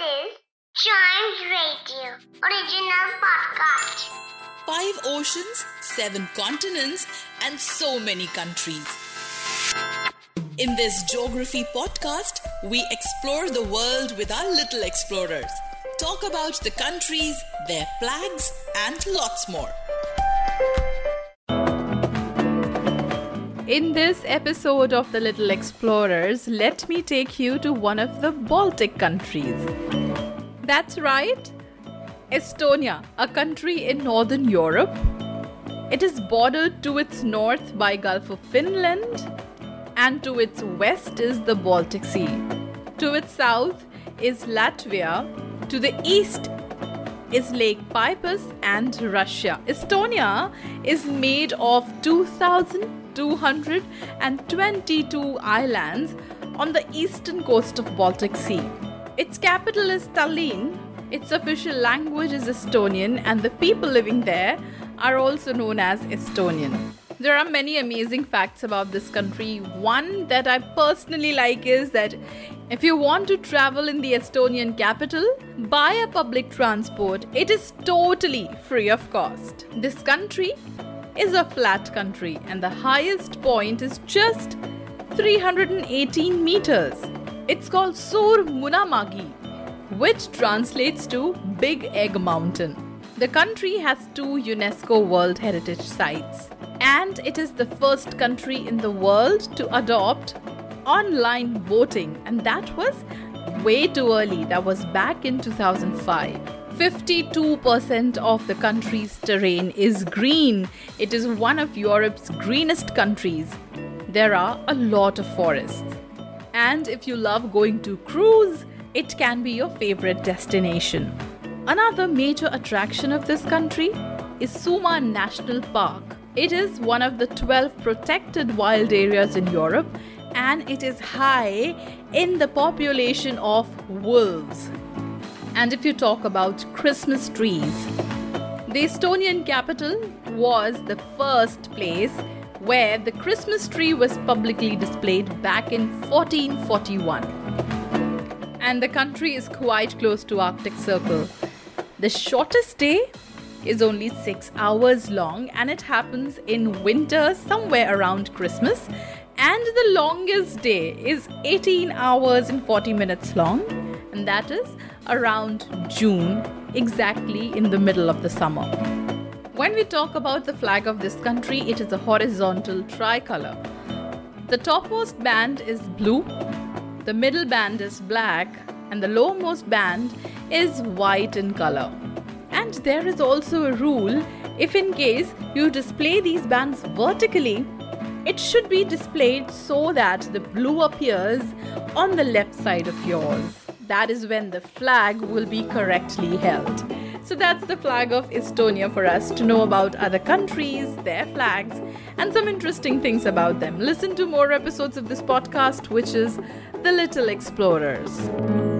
is Chimes Radio, original podcast. Five oceans, seven continents, and so many countries. In this geography podcast, we explore the world with our little explorers, talk about the countries, their flags, and lots more. In this episode of The Little Explorers, let me take you to one of the Baltic countries. That's right, Estonia, a country in northern Europe. It is bordered to its north by Gulf of Finland and to its west is the Baltic Sea. To its south is Latvia, to the east is Lake Peipus and Russia. Estonia is made of 2,222 islands on the eastern coast of Baltic Sea. Its capital is Tallinn. Its official language is Estonian and the people living there are also known as Estonian. There are many amazing facts about this country. One that I personally like is that if you want to travel in the Estonian capital, buy a public transport. It is totally free of cost. This country is a flat country and the highest point is just 318 meters. It's called Suur Munamägi, which translates to Big Egg Mountain. The country has two UNESCO World Heritage Sites and it is the first country in the world to adopt online voting, and that was way too early. That was back in 2005. 52% of the country's terrain is green. It is one of Europe's greenest countries. There are a lot of forests. And if you love going to cruise, it can be your favorite destination. Another major attraction of this country is Soomaa National Park. It is one of the 12 protected wild areas in Europe and it is high in the population of wolves. And if you talk about Christmas trees, the Estonian capital was the first place where the Christmas tree was publicly displayed back in 1441. And the country is quite close to Arctic Circle. The shortest day is only 6 hours long and it happens in winter somewhere around Christmas and the longest day is 18 hours and 40 minutes long and that is around June exactly in the middle of the summer. When we talk about the flag of this country it is a horizontal tricolor. The topmost band is blue, the middle band is black and the lowermost band is white in color. And there is also a rule if, in case you display these bands vertically, it should be displayed so that the blue appears on the left side of yours. That is when the flag will be correctly held. So that's the flag of Estonia for us to know about other countries, their flags, and some interesting things about them. Listen to more episodes of this podcast, which is The Little Explorers.